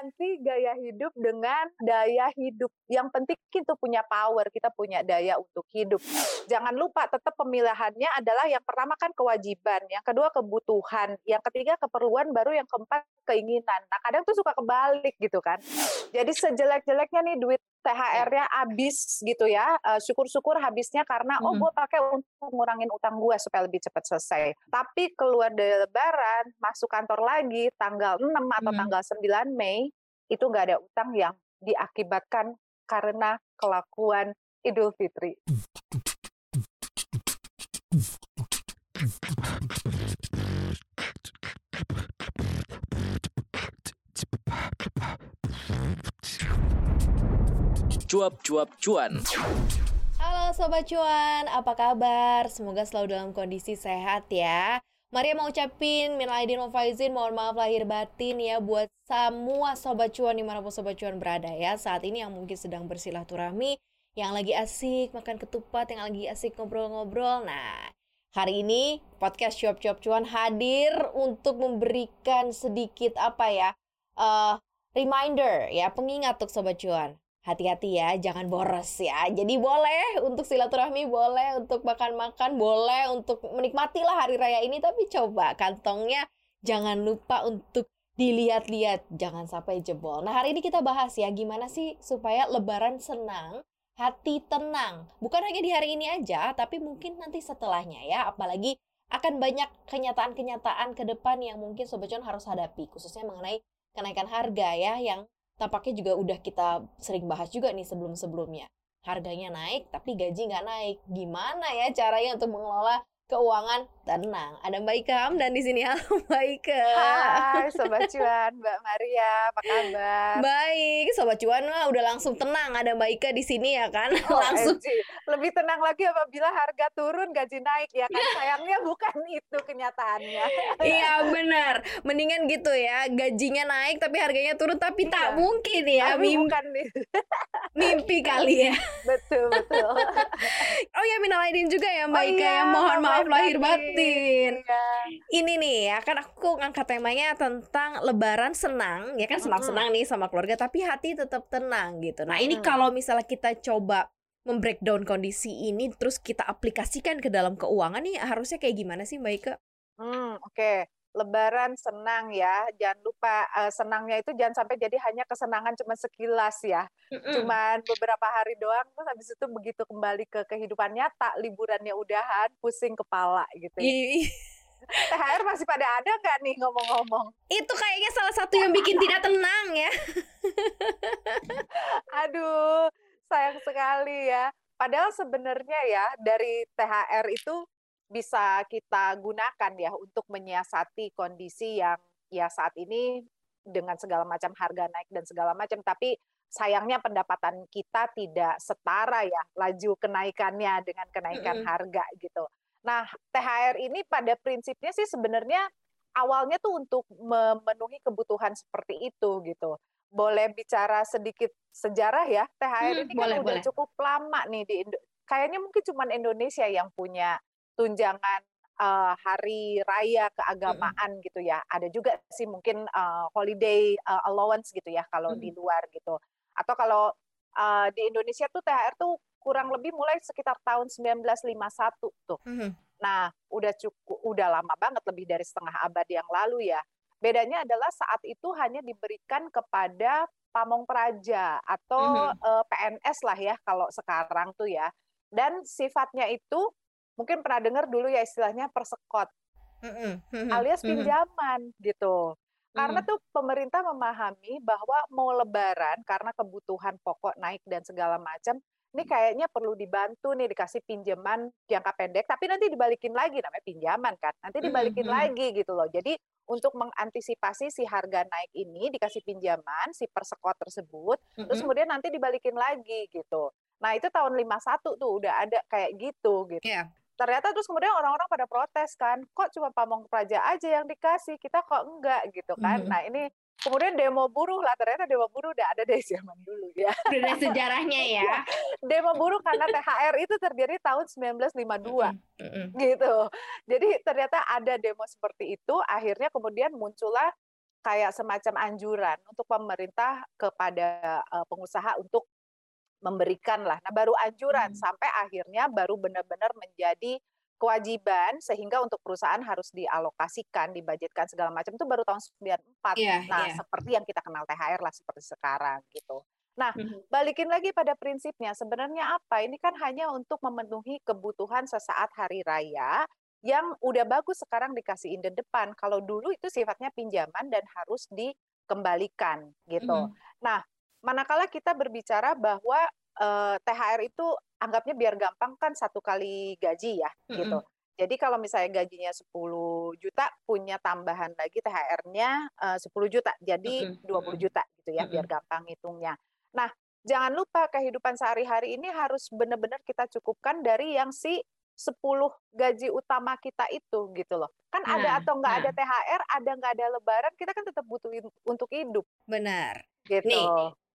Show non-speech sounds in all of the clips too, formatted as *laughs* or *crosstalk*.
ganti gaya hidup dengan daya hidup. Yang penting kita punya power, kita punya daya untuk hidup. Jangan lupa tetap pemilihannya adalah yang pertama kan kewajiban, yang kedua kebutuhan, yang ketiga keperluan, baru yang keempat keinginan. Nah kadang tuh suka kebalik gitu kan. Jadi sejelek-jeleknya nih duit THR-nya habis gitu ya. Eh, syukur-syukur habisnya karena oh gue pakai untuk ngurangin utang gue supaya lebih cepat selesai. Tapi keluar dari lebaran, masuk kantor lagi tanggal 6 atau tanggal 9 Mei itu nggak ada utang yang diakibatkan karena kelakuan Idul Fitri. Cuap-cuap cuan. Halo Sobat Cuan, apa kabar? Semoga selalu dalam kondisi sehat ya. Maria mau ucapin minal aidin faizin, mohon maaf lahir batin ya buat semua Sobat Cuan di mana pun Sobat Cuan berada ya. Saat ini yang mungkin sedang bersilaturahmi, yang lagi asik makan ketupat, yang lagi asik ngobrol-ngobrol. Nah, hari ini podcast Cuap-Cuap Cuan hadir untuk memberikan sedikit apa ya, uh, reminder ya, pengingat untuk Sobat Cuan hati-hati ya, jangan boros ya. Jadi boleh untuk silaturahmi, boleh untuk makan-makan, boleh untuk menikmati lah hari raya ini, tapi coba kantongnya jangan lupa untuk dilihat-lihat, jangan sampai jebol. Nah hari ini kita bahas ya, gimana sih supaya lebaran senang, hati tenang. Bukan hanya di hari ini aja, tapi mungkin nanti setelahnya ya, apalagi akan banyak kenyataan-kenyataan ke depan yang mungkin Sobat Cuan harus hadapi, khususnya mengenai kenaikan harga ya, yang tampaknya juga udah kita sering bahas juga nih sebelum-sebelumnya. Harganya naik, tapi gaji nggak naik. Gimana ya caranya untuk mengelola keuangan tenang. Ada Mbak Ika dan di sini *laughs* halo Mbak Ika. Hai Sobat Cuan, Mbak Maria, apa kabar? Baik, Sobat Cuan mah udah langsung tenang. Ada Mbak Ika di sini ya kan, oh, *laughs* langsung. MG. Lebih tenang lagi apabila harga turun, gaji naik ya kan. Sayangnya bukan *laughs* itu kenyataannya. iya benar, mendingan gitu ya. Gajinya naik tapi harganya turun tapi iya. tak mungkin ya. Tapi mimpi, bukan mimpi *laughs* kali ya. betul betul. *laughs* oh ya minal aidin juga ya Mbak oh, Ika. Iya, mohon maaf lahir batin batin. Iya. Ini nih ya kan aku ngangkat temanya tentang lebaran senang, ya kan senang-senang nih sama keluarga tapi hati tetap tenang gitu. Nah, ini kalau misalnya kita coba membreakdown kondisi ini terus kita aplikasikan ke dalam keuangan nih harusnya kayak gimana sih Mbak Ika? Hmm, oke. Okay. Lebaran senang ya, jangan lupa uh, senangnya itu jangan sampai jadi hanya kesenangan cuma sekilas ya, mm-hmm. cuman beberapa hari doang, terus habis itu begitu kembali ke kehidupan nyata, liburannya udahan, pusing kepala gitu. Ya. *laughs* THR masih pada ada nggak nih ngomong-ngomong? Itu kayaknya salah satu yang bikin *laughs* tidak tenang ya. *laughs* Aduh, sayang sekali ya. Padahal sebenarnya ya dari THR itu bisa kita gunakan ya untuk menyiasati kondisi yang ya saat ini dengan segala macam harga naik dan segala macam tapi sayangnya pendapatan kita tidak setara ya laju kenaikannya dengan kenaikan mm -hmm. harga gitu. Nah, THR ini pada prinsipnya sih sebenarnya awalnya tuh untuk memenuhi kebutuhan seperti itu gitu. Boleh bicara sedikit sejarah ya. THR hmm, ini kan boleh, udah boleh. cukup lama nih di Indo kayaknya mungkin cuma Indonesia yang punya tunjangan uh, hari raya keagamaan hmm. gitu ya. Ada juga sih mungkin uh, holiday uh, allowance gitu ya kalau hmm. di luar gitu. Atau kalau uh, di Indonesia tuh THR tuh kurang lebih mulai sekitar tahun 1951 tuh. Hmm. Nah, udah cukup udah lama banget lebih dari setengah abad yang lalu ya. Bedanya adalah saat itu hanya diberikan kepada pamong praja atau mm -hmm. uh, PNS lah ya kalau sekarang tuh ya. Dan sifatnya itu mungkin pernah dengar dulu ya istilahnya persekot alias pinjaman gitu. Karena tuh pemerintah memahami bahwa mau lebaran karena kebutuhan pokok naik dan segala macam, ini kayaknya perlu dibantu nih dikasih pinjaman jangka pendek, tapi nanti dibalikin lagi namanya pinjaman kan, nanti dibalikin mm -hmm. lagi gitu loh. Jadi untuk mengantisipasi si harga naik ini dikasih pinjaman si persekot tersebut, mm -hmm. terus kemudian nanti dibalikin lagi gitu. Nah itu tahun 51 tuh udah ada kayak gitu gitu. Yeah ternyata terus kemudian orang-orang pada protes kan kok cuma pamong praja aja yang dikasih? Kita kok enggak? Gitu kan. Mm -hmm. nah ini kemudian demo buruh lah. Ternyata demo buruh udah ada dari zaman dulu ya. Ada sejarahnya *laughs* ya. Demo buruh karena THR itu terjadi tahun 1952 mm -hmm. gitu. Jadi ternyata ada demo seperti itu akhirnya kemudian muncullah kayak semacam anjuran untuk pemerintah kepada uh, pengusaha untuk memberikan lah. Nah, baru anjuran hmm. sampai akhirnya baru benar-benar menjadi kewajiban sehingga untuk perusahaan harus dialokasikan, dibudgetkan segala macam itu baru tahun 94. Yeah, nah, yeah. seperti yang kita kenal THR lah seperti sekarang gitu. Nah, hmm. balikin lagi pada prinsipnya, sebenarnya apa? Ini kan hanya untuk memenuhi kebutuhan sesaat hari raya yang udah bagus sekarang dikasih in depan. Kalau dulu itu sifatnya pinjaman dan harus dikembalikan gitu. Hmm. Nah, manakala kita berbicara bahwa uh, eh, THR itu anggapnya biar gampang kan satu kali gaji ya mm-hmm. gitu. Jadi kalau misalnya gajinya 10 juta punya tambahan lagi THR-nya uh, 10 juta. Jadi mm-hmm. 20 juta gitu ya mm-hmm. biar gampang hitungnya. Nah, jangan lupa kehidupan sehari-hari ini harus benar-benar kita cukupkan dari yang si 10 gaji utama kita itu gitu loh. Kan nah, ada atau nggak nah. ada THR, ada nggak ada lebaran, kita kan tetap butuh untuk hidup. Benar. Gitu. Nih,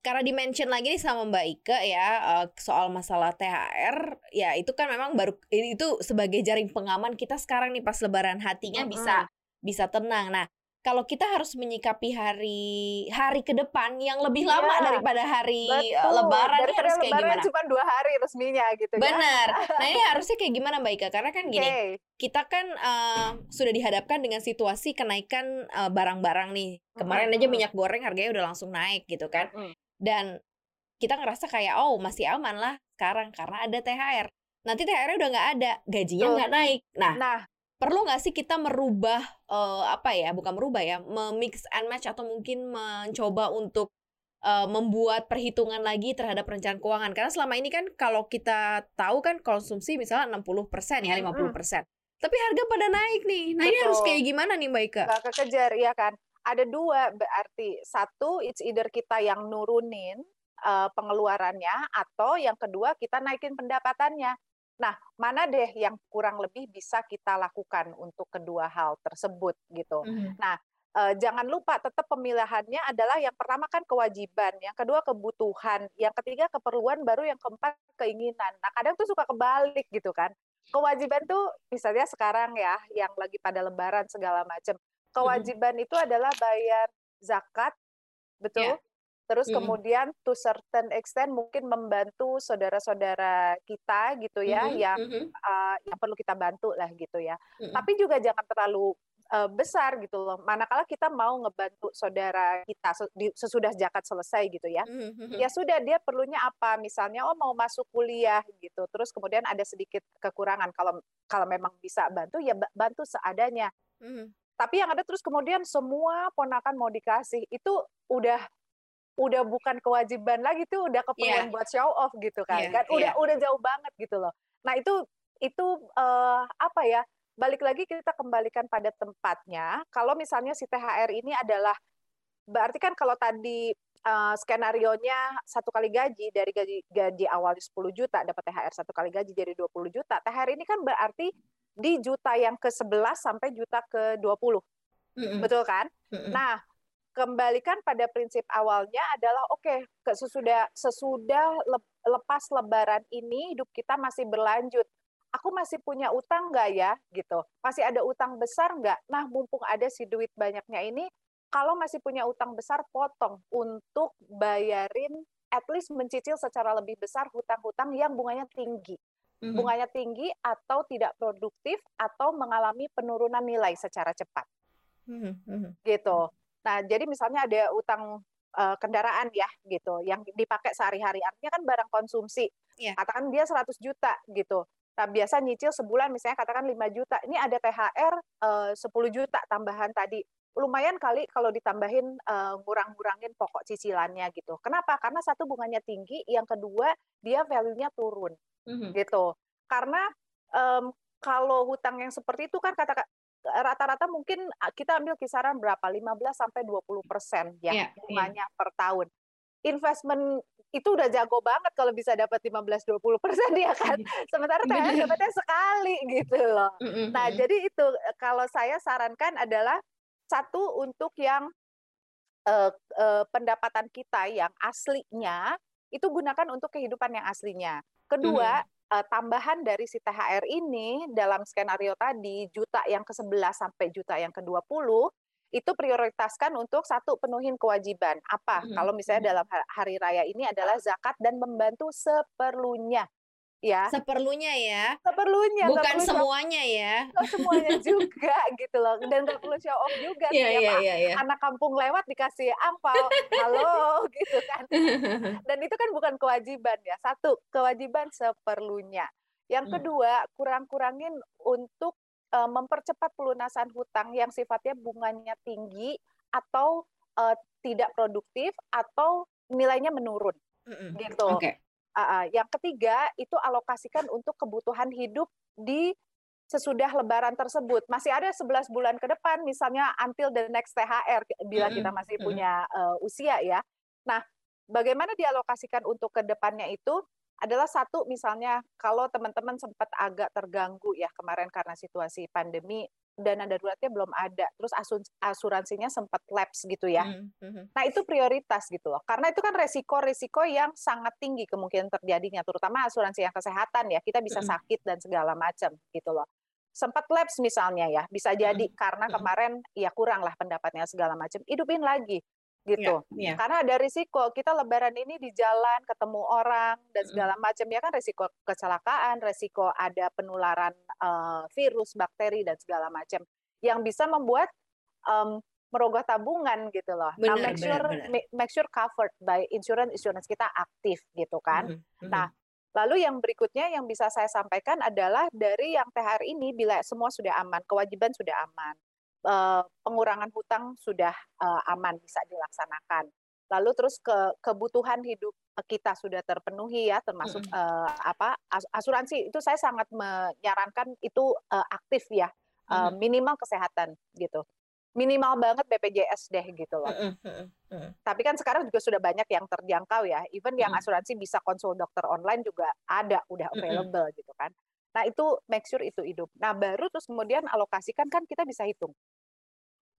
karena dimention lagi nih sama Mbak Ika ya uh, soal masalah THR ya itu kan memang baru itu sebagai jaring pengaman kita sekarang nih pas lebaran hatinya mm -hmm. bisa bisa tenang. Nah, kalau kita harus menyikapi hari hari ke depan yang lebih lama yeah. daripada hari eh, Betul. lebaran daripada harus kayak lebaran gimana? cuma dua hari resminya gitu ya. Benar. *laughs* Nah, ini harusnya kayak gimana Mbak Ika? Karena kan gini, okay. kita kan uh, sudah dihadapkan dengan situasi kenaikan barang-barang uh, nih. Kemarin mm -hmm. aja minyak goreng harganya udah langsung naik gitu kan. Mm -hmm dan kita ngerasa kayak oh masih aman lah sekarang karena ada THR nanti THR udah nggak ada gajinya nggak naik. Nah, nah. perlu nggak sih kita merubah uh, apa ya bukan merubah ya memix and match atau mungkin mencoba untuk uh, membuat perhitungan lagi terhadap perencanaan keuangan? Karena selama ini kan kalau kita tahu kan konsumsi misalnya 60% ya 50% hmm. tapi harga pada naik nih. Nah Betul. ini harus kayak gimana nih Mbak Ika? Gak kekejar ya kan ada dua berarti satu it's either kita yang nurunin uh, pengeluarannya atau yang kedua kita naikin pendapatannya. Nah, mana deh yang kurang lebih bisa kita lakukan untuk kedua hal tersebut gitu. Mm-hmm. Nah, uh, jangan lupa tetap pemilihannya adalah yang pertama kan kewajiban, yang kedua kebutuhan, yang ketiga keperluan, baru yang keempat keinginan. Nah, kadang tuh suka kebalik gitu kan. Kewajiban tuh misalnya sekarang ya, yang lagi pada lebaran segala macam kewajiban itu adalah bayar zakat, betul? Yeah. Terus mm. kemudian to certain extent mungkin membantu saudara-saudara kita gitu ya mm-hmm. yang mm-hmm. Uh, yang perlu kita bantu lah gitu ya. Mm-hmm. Tapi juga jangan terlalu uh, besar gitu loh. Manakala kita mau ngebantu saudara kita sesudah zakat selesai gitu ya. Mm-hmm. Ya sudah dia perlunya apa? Misalnya oh mau masuk kuliah gitu. Terus kemudian ada sedikit kekurangan kalau kalau memang bisa bantu ya bantu seadanya. Mm-hmm tapi yang ada terus kemudian semua ponakan mau dikasih itu udah udah bukan kewajiban lagi tuh udah keperluan yeah. buat show off gitu kan yeah, kan udah yeah. udah jauh banget gitu loh nah itu itu uh, apa ya balik lagi kita kembalikan pada tempatnya kalau misalnya si THR ini adalah berarti kan kalau tadi uh, skenario nya satu kali gaji dari gaji gaji awal 10 juta dapat THR satu kali gaji jadi 20 juta THR ini kan berarti di juta yang ke-11 sampai juta ke-20. Mm-hmm. Betul kan? Mm-hmm. Nah, kembalikan pada prinsip awalnya adalah oke, okay, sesudah sesudah lepas lebaran ini hidup kita masih berlanjut. Aku masih punya utang nggak ya gitu? Masih ada utang besar nggak? Nah, mumpung ada si duit banyaknya ini, kalau masih punya utang besar potong untuk bayarin at least mencicil secara lebih besar hutang-hutang yang bunganya tinggi hmm bunganya tinggi atau tidak produktif atau mengalami penurunan nilai secara cepat. Mm-hmm. Gitu. Nah, jadi misalnya ada utang uh, kendaraan ya gitu yang dipakai sehari-hari artinya kan barang konsumsi. Yeah. Katakan dia 100 juta gitu. Nah, biasa nyicil sebulan misalnya katakan 5 juta. Ini ada THR uh, 10 juta tambahan tadi. Lumayan kali kalau ditambahin uh, ngurang-ngurangin pokok cicilannya gitu. Kenapa? Karena satu bunganya tinggi, yang kedua dia value-nya turun hmm gitu. Karena um, kalau hutang yang seperti itu kan kata rata-rata mungkin kita ambil kisaran berapa 15 sampai 20 persen ya yeah, iya. bunganya yeah. per tahun. Investment itu udah jago banget kalau bisa dapat 15-20 persen ya kan. Iya. Sementara THR dapatnya sekali gitu loh. Mm-hmm. Nah jadi itu kalau saya sarankan adalah satu untuk yang uh, uh, pendapatan kita yang aslinya itu gunakan untuk kehidupan yang aslinya. Kedua, hmm. uh, tambahan dari si THR ini dalam skenario tadi juta yang ke-11 sampai juta yang ke-20 itu prioritaskan untuk satu penuhin kewajiban. Apa? Mhm, Kalau misalnya dalam ha- hari raya ini adalah zakat dan membantu seperlunya, ya. Seperlunya ya, Seperlunya, bukan show- semuanya ya. nggak semuanya juga *laughs* gitu loh. Dan nggak perlu show off juga Iya, tiap iya, a- iya, iya. anak kampung lewat dikasih ampau, halo *laughs* gitu kan. *laughs* Dan itu kan bukan kewajiban ya. Satu, kewajiban seperlunya. Yang Hmm. kedua, kurang-kurangin untuk eh, mempercepat pelunasan hutang yang sifatnya bunganya tinggi atau eh, tidak produktif atau nilainya menurun Mm-mm. gitu. Oke. Ah. yang ketiga itu alokasikan untuk kebutuhan hidup di sesudah lebaran tersebut. Masih ada 11 bulan ke depan misalnya until the next THR bila kita masih punya eh, usia ya. Nah, bagaimana dialokasikan untuk ke depannya itu adalah satu misalnya kalau teman-teman sempat agak terganggu ya kemarin karena situasi pandemi dana daruratnya belum ada, terus asuransinya sempat lapse gitu ya. Mhm, mhm. Nah, itu prioritas gitu loh. Karena itu kan resiko-resiko yang sangat tinggi kemungkinan terjadinya, terutama asuransi yang kesehatan ya. Kita bisa Mm-mm. sakit dan segala macam gitu loh. Sempat lapse misalnya ya, bisa jadi karena Mm-mm. kemarin ya kurang lah pendapatnya segala macam. Hidupin lagi gitu. Iya, iya. Karena ada risiko kita lebaran ini di jalan ketemu orang dan segala macam ya kan risiko kecelakaan, risiko ada penularan eh, virus, bakteri dan segala macam yang bisa membuat em, merogoh tabungan gitu loh. nah, Benar, make sure benar. ma- make sure covered by insurance insurance kita aktif gitu kan. Mhm, mhm. Nah, Lalu yang berikutnya yang bisa saya sampaikan adalah dari yang THR ini bila semua sudah aman, kewajiban sudah aman, pengurangan hutang sudah eh, aman bisa dilaksanakan. Lalu terus ke kebutuhan hidup kita sudah terpenuhi ya, termasuk Mm-mm. eh, apa as- asuransi itu saya sangat menyarankan itu eh, aktif ya, eh, Mhm. minimal kesehatan gitu, minimal banget BPJS deh gitu loh. Tapi kan sekarang juga sudah banyak yang terjangkau ya. Even yang Mm. asuransi bisa konsul dokter online juga ada, udah available gitu kan. Nah itu make sure itu hidup. Nah baru terus kemudian alokasikan kan kita bisa hitung.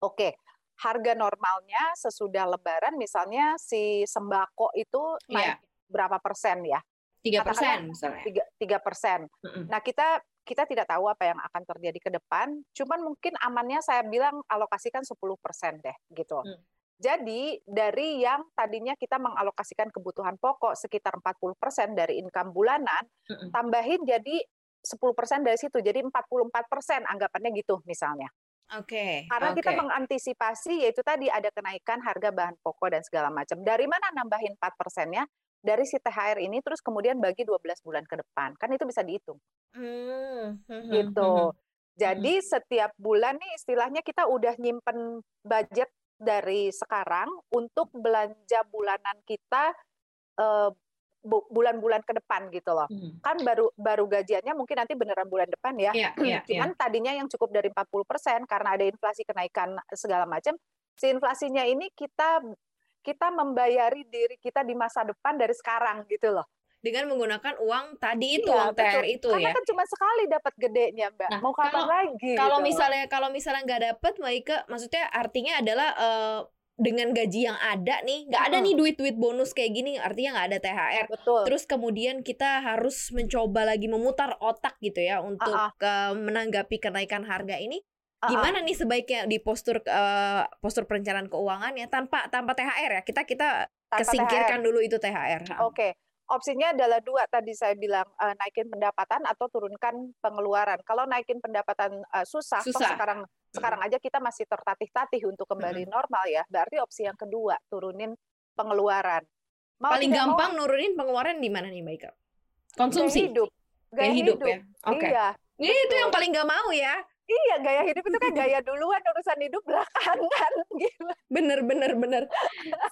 Oke, harga normalnya sesudah Lebaran misalnya si sembako itu naik berapa persen ya? Tiga persen misalnya. Tiga persen. Nah kita kita tidak tahu apa yang akan terjadi ke depan. Cuman mungkin amannya saya bilang alokasikan 10% deh gitu. Hmm. Jadi dari yang tadinya kita mengalokasikan kebutuhan pokok sekitar 40% dari income bulanan, Mhm. tambahin jadi 10% dari situ. Jadi 44% anggapannya gitu misalnya. Oke. Karena kita oke. mengantisipasi yaitu tadi ada kenaikan harga bahan pokok dan segala macam. Dari mana nambahin 4%-nya? Dari si THR ini terus kemudian bagi 12 bulan ke depan. Kan itu bisa dihitung Hmm, mhm, gitu. mhm. Jadi setiap bulan nih istilahnya kita udah nyimpen budget dari sekarang untuk belanja bulanan kita eh, bulan-bulan ke depan gitu loh. Mhm. Kan baru baru gajiannya mungkin nanti beneran bulan depan ya. Iya, iya, *clears throat* iya. Cuman tadinya yang cukup dari 40% karena ada inflasi kenaikan segala macam, si inflasinya ini kita kita membayari diri kita di masa depan dari sekarang gitu loh. Dengan menggunakan uang tadi itu, Iya, uang THR betul. itu Karena ya. kan cuma sekali dapat gedenya, Mbak. Nah, Mau kapan kalau- lagi? Kalau gitu. misalnya kalau misalnya nggak dapet, Mbak Ike, maksudnya artinya adalah eh, dengan gaji yang ada nih, nggak ada nih duit-duit bonus kayak gini, artinya nggak ada THR. betul. Terus kemudian kita harus mencoba lagi memutar otak gitu ya untuk Ah, eh, menanggapi kenaikan harga ini. Ah, ah. Gimana nih sebaiknya di postur eh, postur perencanaan keuangan ya tanpa tanpa THR ya kita kita Tanpa kesingkirkan dulu itu THR. THR. Oke. Opsinya adalah dua tadi saya bilang eh, naikin pendapatan atau turunkan pengeluaran. Kalau naikin pendapatan eh, susah, Susah. sekarang sekarang aja kita masih tertatih-tatih untuk kembali normal ya. Berarti opsi yang kedua turunin pengeluaran. Mau Paling tidak mau, gampang nurunin pengeluaran di mana nih Mbak Ika? gaya Konsumsi. hidup. Gaya hidup, ya. Oke. Iya. Ini itu yang paling nggak mau ya. Iya, gaya hidup itu kan gaya duluan, urusan hidup belakangan. *laughs* Gila. Bener bener bener.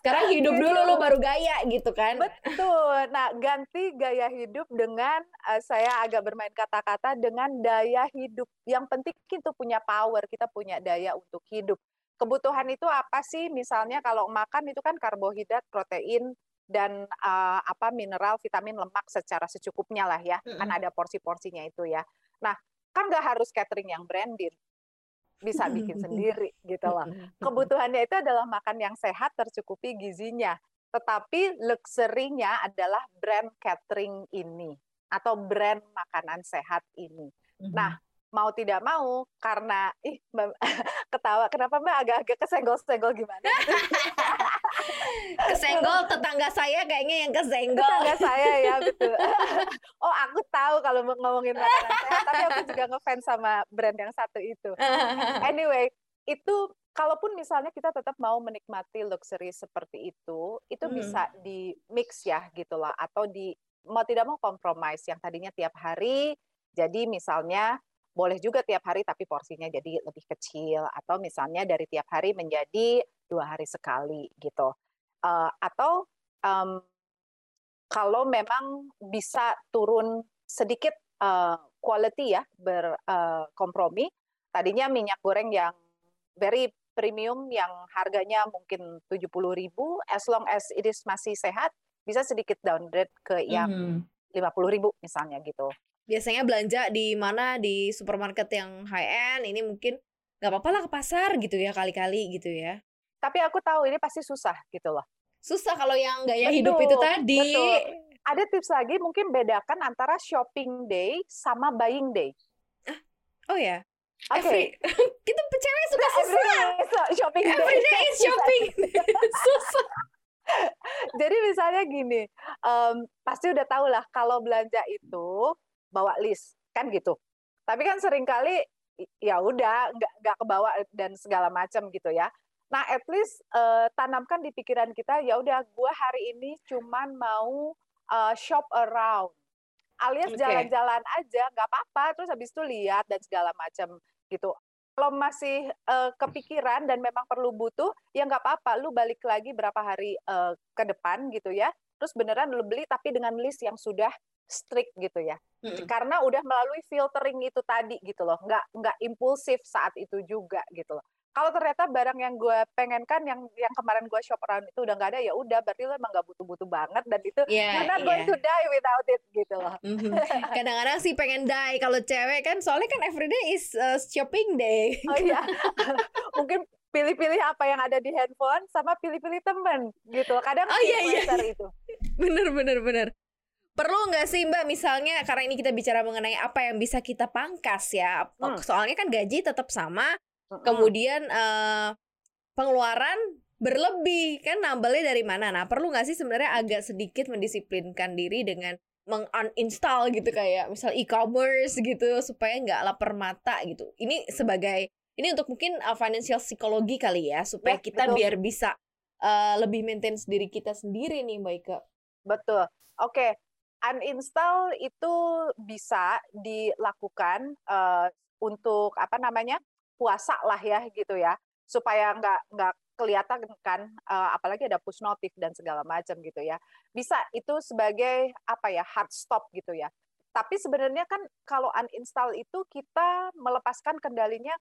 Sekarang hidup dulu Gitu. lu baru gaya gitu kan. Betul. Nah, ganti gaya hidup dengan eh, saya agak bermain kata-kata dengan daya hidup. Yang penting kita punya power, kita punya daya untuk hidup. Kebutuhan itu apa sih? Misalnya kalau makan itu kan karbohidrat, protein dan eh, apa mineral, vitamin, lemak secara secukupnya lah ya. Kan ada porsi-porsinya itu ya. Nah, kan nggak harus catering yang branded. Bisa bikin sendiri gitu loh kebutuhannya itu adalah makan yang sehat tercukupi gizinya. Tetapi luxury-nya adalah brand catering ini atau brand makanan sehat ini. Nah, mau tidak mau karena ih *laughs* ketawa. Kenapa Mbak agak-agak kesenggol-senggol gimana? *laughs* kesenggol tetangga saya kayaknya yang kesenggol. Tetangga saya ya betul. *laughs* oh aku tahu kalau ngomongin makanan sehat, tapi aku juga ngefans sama brand yang satu itu. *laughs* Anyway, itu kalaupun misalnya kita tetap mau menikmati luxury seperti itu, itu hmm. bisa di mix ya gitu lah, atau di mau tidak mau kompromis yang tadinya tiap hari, jadi misalnya boleh juga tiap hari tapi porsinya jadi lebih kecil atau misalnya dari tiap hari menjadi dua hari sekali gitu uh, atau um, kalau memang bisa turun sedikit uh, quality ya berkompromi uh, tadinya minyak goreng yang very premium yang harganya mungkin 70.000 as long as it is masih sehat bisa sedikit downgrade ke yang mm -hmm. 50.000 misalnya gitu biasanya belanja di mana di supermarket yang high end ini mungkin nggak apa-apa lah ke pasar gitu ya kali-kali gitu ya tapi aku tahu ini pasti susah gitu loh susah kalau yang gaya betul, hidup itu tadi betul. ada tips lagi mungkin bedakan antara shopping day sama buying day ah, oh ya Oke, okay. kita cewek suka susah. shopping day. Every day is shopping. *laughs* susah. Jadi misalnya gini, um, pasti udah tahu lah kalau belanja itu bawa list kan gitu. Tapi kan sering kali ya udah nggak nggak kebawa dan segala macam gitu ya. Nah at least uh, tanamkan di pikiran kita ya udah gue hari ini cuman mau uh, shop around. Alias jalan-jalan okay. aja nggak apa-apa terus habis itu lihat dan segala macam gitu. Kalau masih uh, kepikiran dan memang perlu butuh ya nggak apa-apa lu balik lagi berapa hari uh, ke depan gitu ya. Terus beneran lu beli tapi dengan list yang sudah strict gitu ya hmm. karena udah melalui filtering itu tadi gitu loh nggak nggak impulsif saat itu juga gitu loh kalau ternyata barang yang gue pengen kan yang yang kemarin gue shop around itu udah nggak ada ya udah berarti lo emang nggak butuh-butuh banget dan itu yeah, you're not yeah. going to die without it gitu loh mm-hmm. *laughs* kadang-kadang sih pengen die kalau cewek kan soalnya kan everyday is uh, shopping day oh iya *laughs* mungkin pilih-pilih apa yang ada di handphone sama pilih-pilih temen gitu kadang oh, iya, iya. itu *laughs* bener bener bener perlu nggak sih mbak misalnya karena ini kita bicara mengenai apa yang bisa kita pangkas ya hmm. soalnya kan gaji tetap sama hmm. kemudian uh, pengeluaran berlebih kan nambahnya dari mana nah perlu nggak sih sebenarnya agak sedikit mendisiplinkan diri dengan menguninstall gitu kayak misal e-commerce gitu supaya nggak lapar mata gitu ini sebagai ini untuk mungkin uh, financial psikologi kali ya supaya ya, kita betul. biar bisa uh, lebih maintain diri kita sendiri nih mbak Ika betul oke uninstall itu bisa dilakukan uh, untuk apa namanya puasa lah ya gitu ya. Supaya nggak nggak kelihatan kan uh, apalagi ada push notif dan segala macam gitu ya. Bisa itu sebagai apa ya hard stop gitu ya. Tapi sebenarnya kan kalau uninstall itu kita melepaskan kendalinya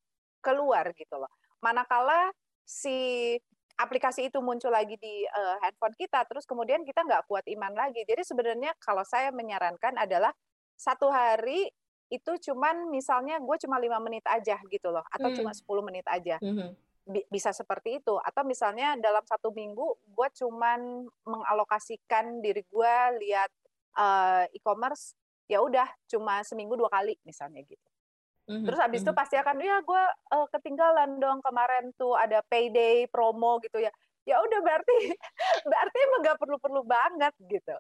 keluar gitu loh. Manakala si aplikasi itu muncul lagi di uh, handphone kita, terus kemudian kita nggak kuat iman lagi. Jadi sebenarnya kalau saya menyarankan adalah satu hari itu cuman misalnya gue cuma lima menit aja gitu loh, atau hmm. cuma 10 menit aja. Hmm. Bisa seperti itu. Atau misalnya dalam satu minggu gue cuman mengalokasikan diri gue lihat uh, e-commerce, ya udah cuma seminggu dua kali misalnya gitu. Mm-hmm. Terus abis itu mhm. pasti akan ya gue uh, ketinggalan dong kemarin tuh ada payday promo gitu ya. Ya udah berarti *laughs* berarti emang nggak perlu-perlu banget gitu.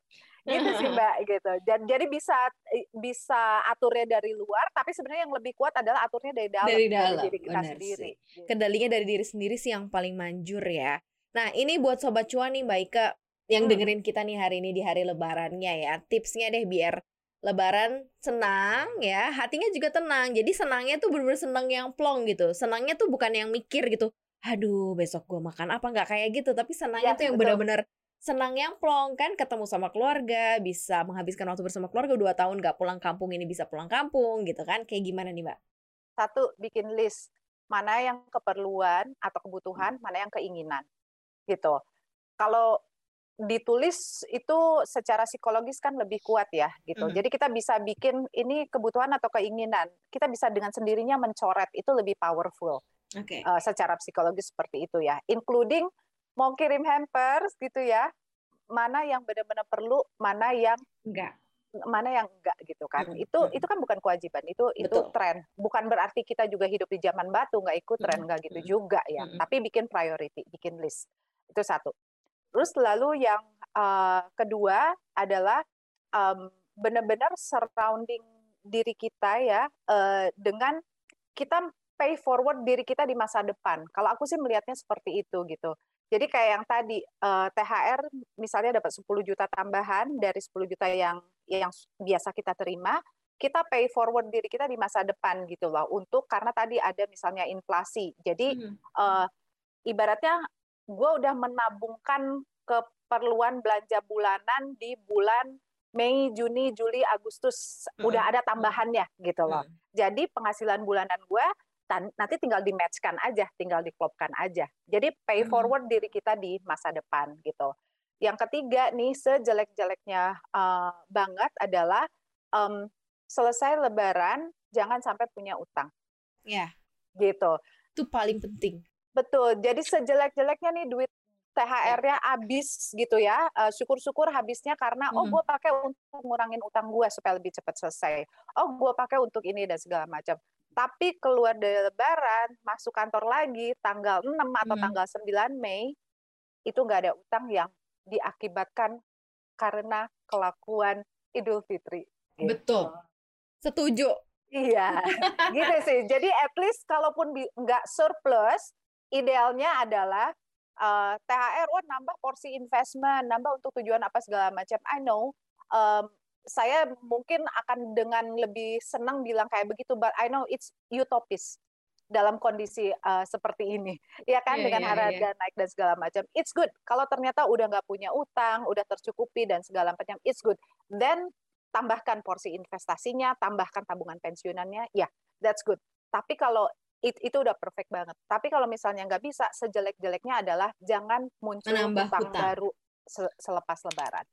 Gitu sih *laughs* Mbak gitu. Dan jadi bisa bisa aturnya dari luar tapi sebenarnya yang lebih kuat adalah aturnya dari dalam dari dalam dari diri kita sendiri. Sih. Kendalinya dari diri sendiri sih yang paling manjur ya. Nah, ini buat sobat cuan nih Mbak Ika yang hmm. dengerin kita nih hari ini di hari lebarannya ya. Tipsnya deh biar Lebaran senang ya, hatinya juga tenang. Jadi senangnya tuh bener-bener senang yang plong gitu. Senangnya tuh bukan yang mikir gitu. Aduh, besok gue makan apa nggak kayak gitu. Tapi senangnya ya, tuh yang bener-bener senang yang plong kan ketemu sama keluarga, bisa menghabiskan waktu bersama keluarga dua tahun nggak pulang kampung ini bisa pulang kampung gitu kan. Kayak gimana nih mbak? Satu, bikin list. Mana yang keperluan atau kebutuhan, mana yang keinginan. Gitu. Kalau ditulis itu secara psikologis kan lebih kuat ya gitu. Mm. Jadi kita bisa bikin ini kebutuhan atau keinginan. Kita bisa dengan sendirinya mencoret itu lebih powerful. Okay. Uh, eh, secara psikologis seperti itu ya. Including mau kirim hampers gitu ya. Mana yang benar-benar perlu, mana yang enggak. mana yang enggak gitu kan. Mm, Itu mm. itu kan bukan kewajiban, itu itu Betul. tren. Bukan berarti kita juga hidup di zaman batu nggak ikut tren Mm, nggak gitu mm, juga ya. mm. Tapi bikin priority, bikin list. Itu satu. Terus lalu yang uh, kedua adalah um, benar-benar surrounding diri kita ya uh, dengan kita pay forward diri kita di masa depan. Kalau aku sih melihatnya seperti itu gitu. Jadi kayak yang tadi uh, THR misalnya dapat 10 juta tambahan dari 10 juta yang yang biasa kita terima, kita pay forward diri kita di masa depan gitu loh untuk karena tadi ada misalnya inflasi. Jadi Mhm. uh, ibaratnya gue udah menabungkan keperluan belanja bulanan di bulan Mei, Juni, Juli, Agustus Mm-mm. udah ada tambahannya gitu loh. Mm. Jadi penghasilan bulanan gue nanti tinggal di matchkan aja, tinggal diklopkan aja. Jadi pay forward diri kita di masa depan gitu. Yang ketiga nih sejelek-jeleknya uh, banget adalah um, selesai Lebaran jangan sampai punya utang Ya, gitu. itu paling penting. Betul. Jadi sejelek-jeleknya nih duit THR-nya habis gitu ya. Eh, Syukur-syukur habisnya karena oh Mhm. gue pakai untuk ngurangin utang gue supaya lebih cepat selesai. Oh gue pakai untuk ini dan segala macam. Tapi keluar dari Lebaran, masuk kantor lagi tanggal 6 atau Mhm. tanggal 9 Mei itu nggak ada utang yang diakibatkan karena kelakuan Idul Fitri. Gitu. Betul. Setuju. Iya, *laughs* gitu sih. Jadi at least kalaupun nggak surplus, idealnya adalah uh, THR, wah nambah porsi investment, nambah untuk tujuan apa segala macam. I know, um, saya mungkin akan dengan lebih senang bilang kayak begitu, but I know it's utopis dalam kondisi uh, seperti ini, *laughs* ya kan Iya, dengan iya, harga naik dan segala macam. It's good kalau ternyata udah nggak punya utang, udah tercukupi dan segala macam. It's good. Then tambahkan porsi investasinya, tambahkan tabungan pensiunannya, ya that's good. Tapi kalau it, itu udah perfect banget. Tapi kalau misalnya nggak bisa, sejelek-jeleknya adalah jangan muncul Menambah utang hutang. baru se- selepas Lebaran,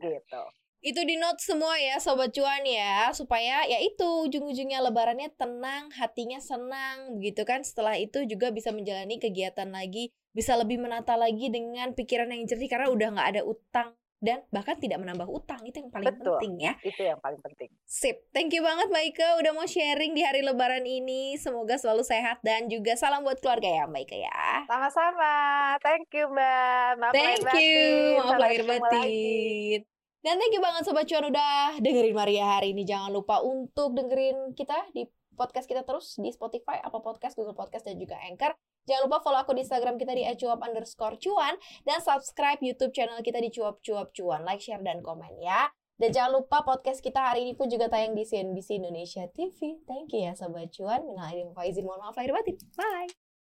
gitu. Itu di note semua ya Sobat Cuan ya Supaya ya itu ujung-ujungnya lebarannya tenang Hatinya senang begitu kan Setelah itu juga bisa menjalani kegiatan lagi Bisa lebih menata lagi dengan pikiran yang jernih Karena udah nggak ada utang Dan bahkan tidak menambah utang Itu yang paling Betul. penting ya Itu yang paling penting. Sip, thank you banget Maika udah mau sharing di hari lebaran ini Semoga selalu sehat dan juga salam buat keluarga ya Maika ya Sama-sama. Thank you, Mbak. Maaf Thank you, maaf lahir batin. Dan thank you banget Sobat Cuan udah dengerin Maria hari ini. Jangan lupa untuk dengerin kita di podcast kita terus di Spotify, Apple Podcast, Google Podcast, dan juga Anchor. Jangan lupa follow aku di Instagram kita di @cuap underscore cuan dan subscribe YouTube channel kita di cuap cuap cuan. Like, share, dan komen ya. Dan jangan lupa podcast kita hari ini pun juga tayang di CNBC Indonesia TV. Thank you ya Sobat Cuan. Minal aidin. Mohon maaf lahir batin. Bye.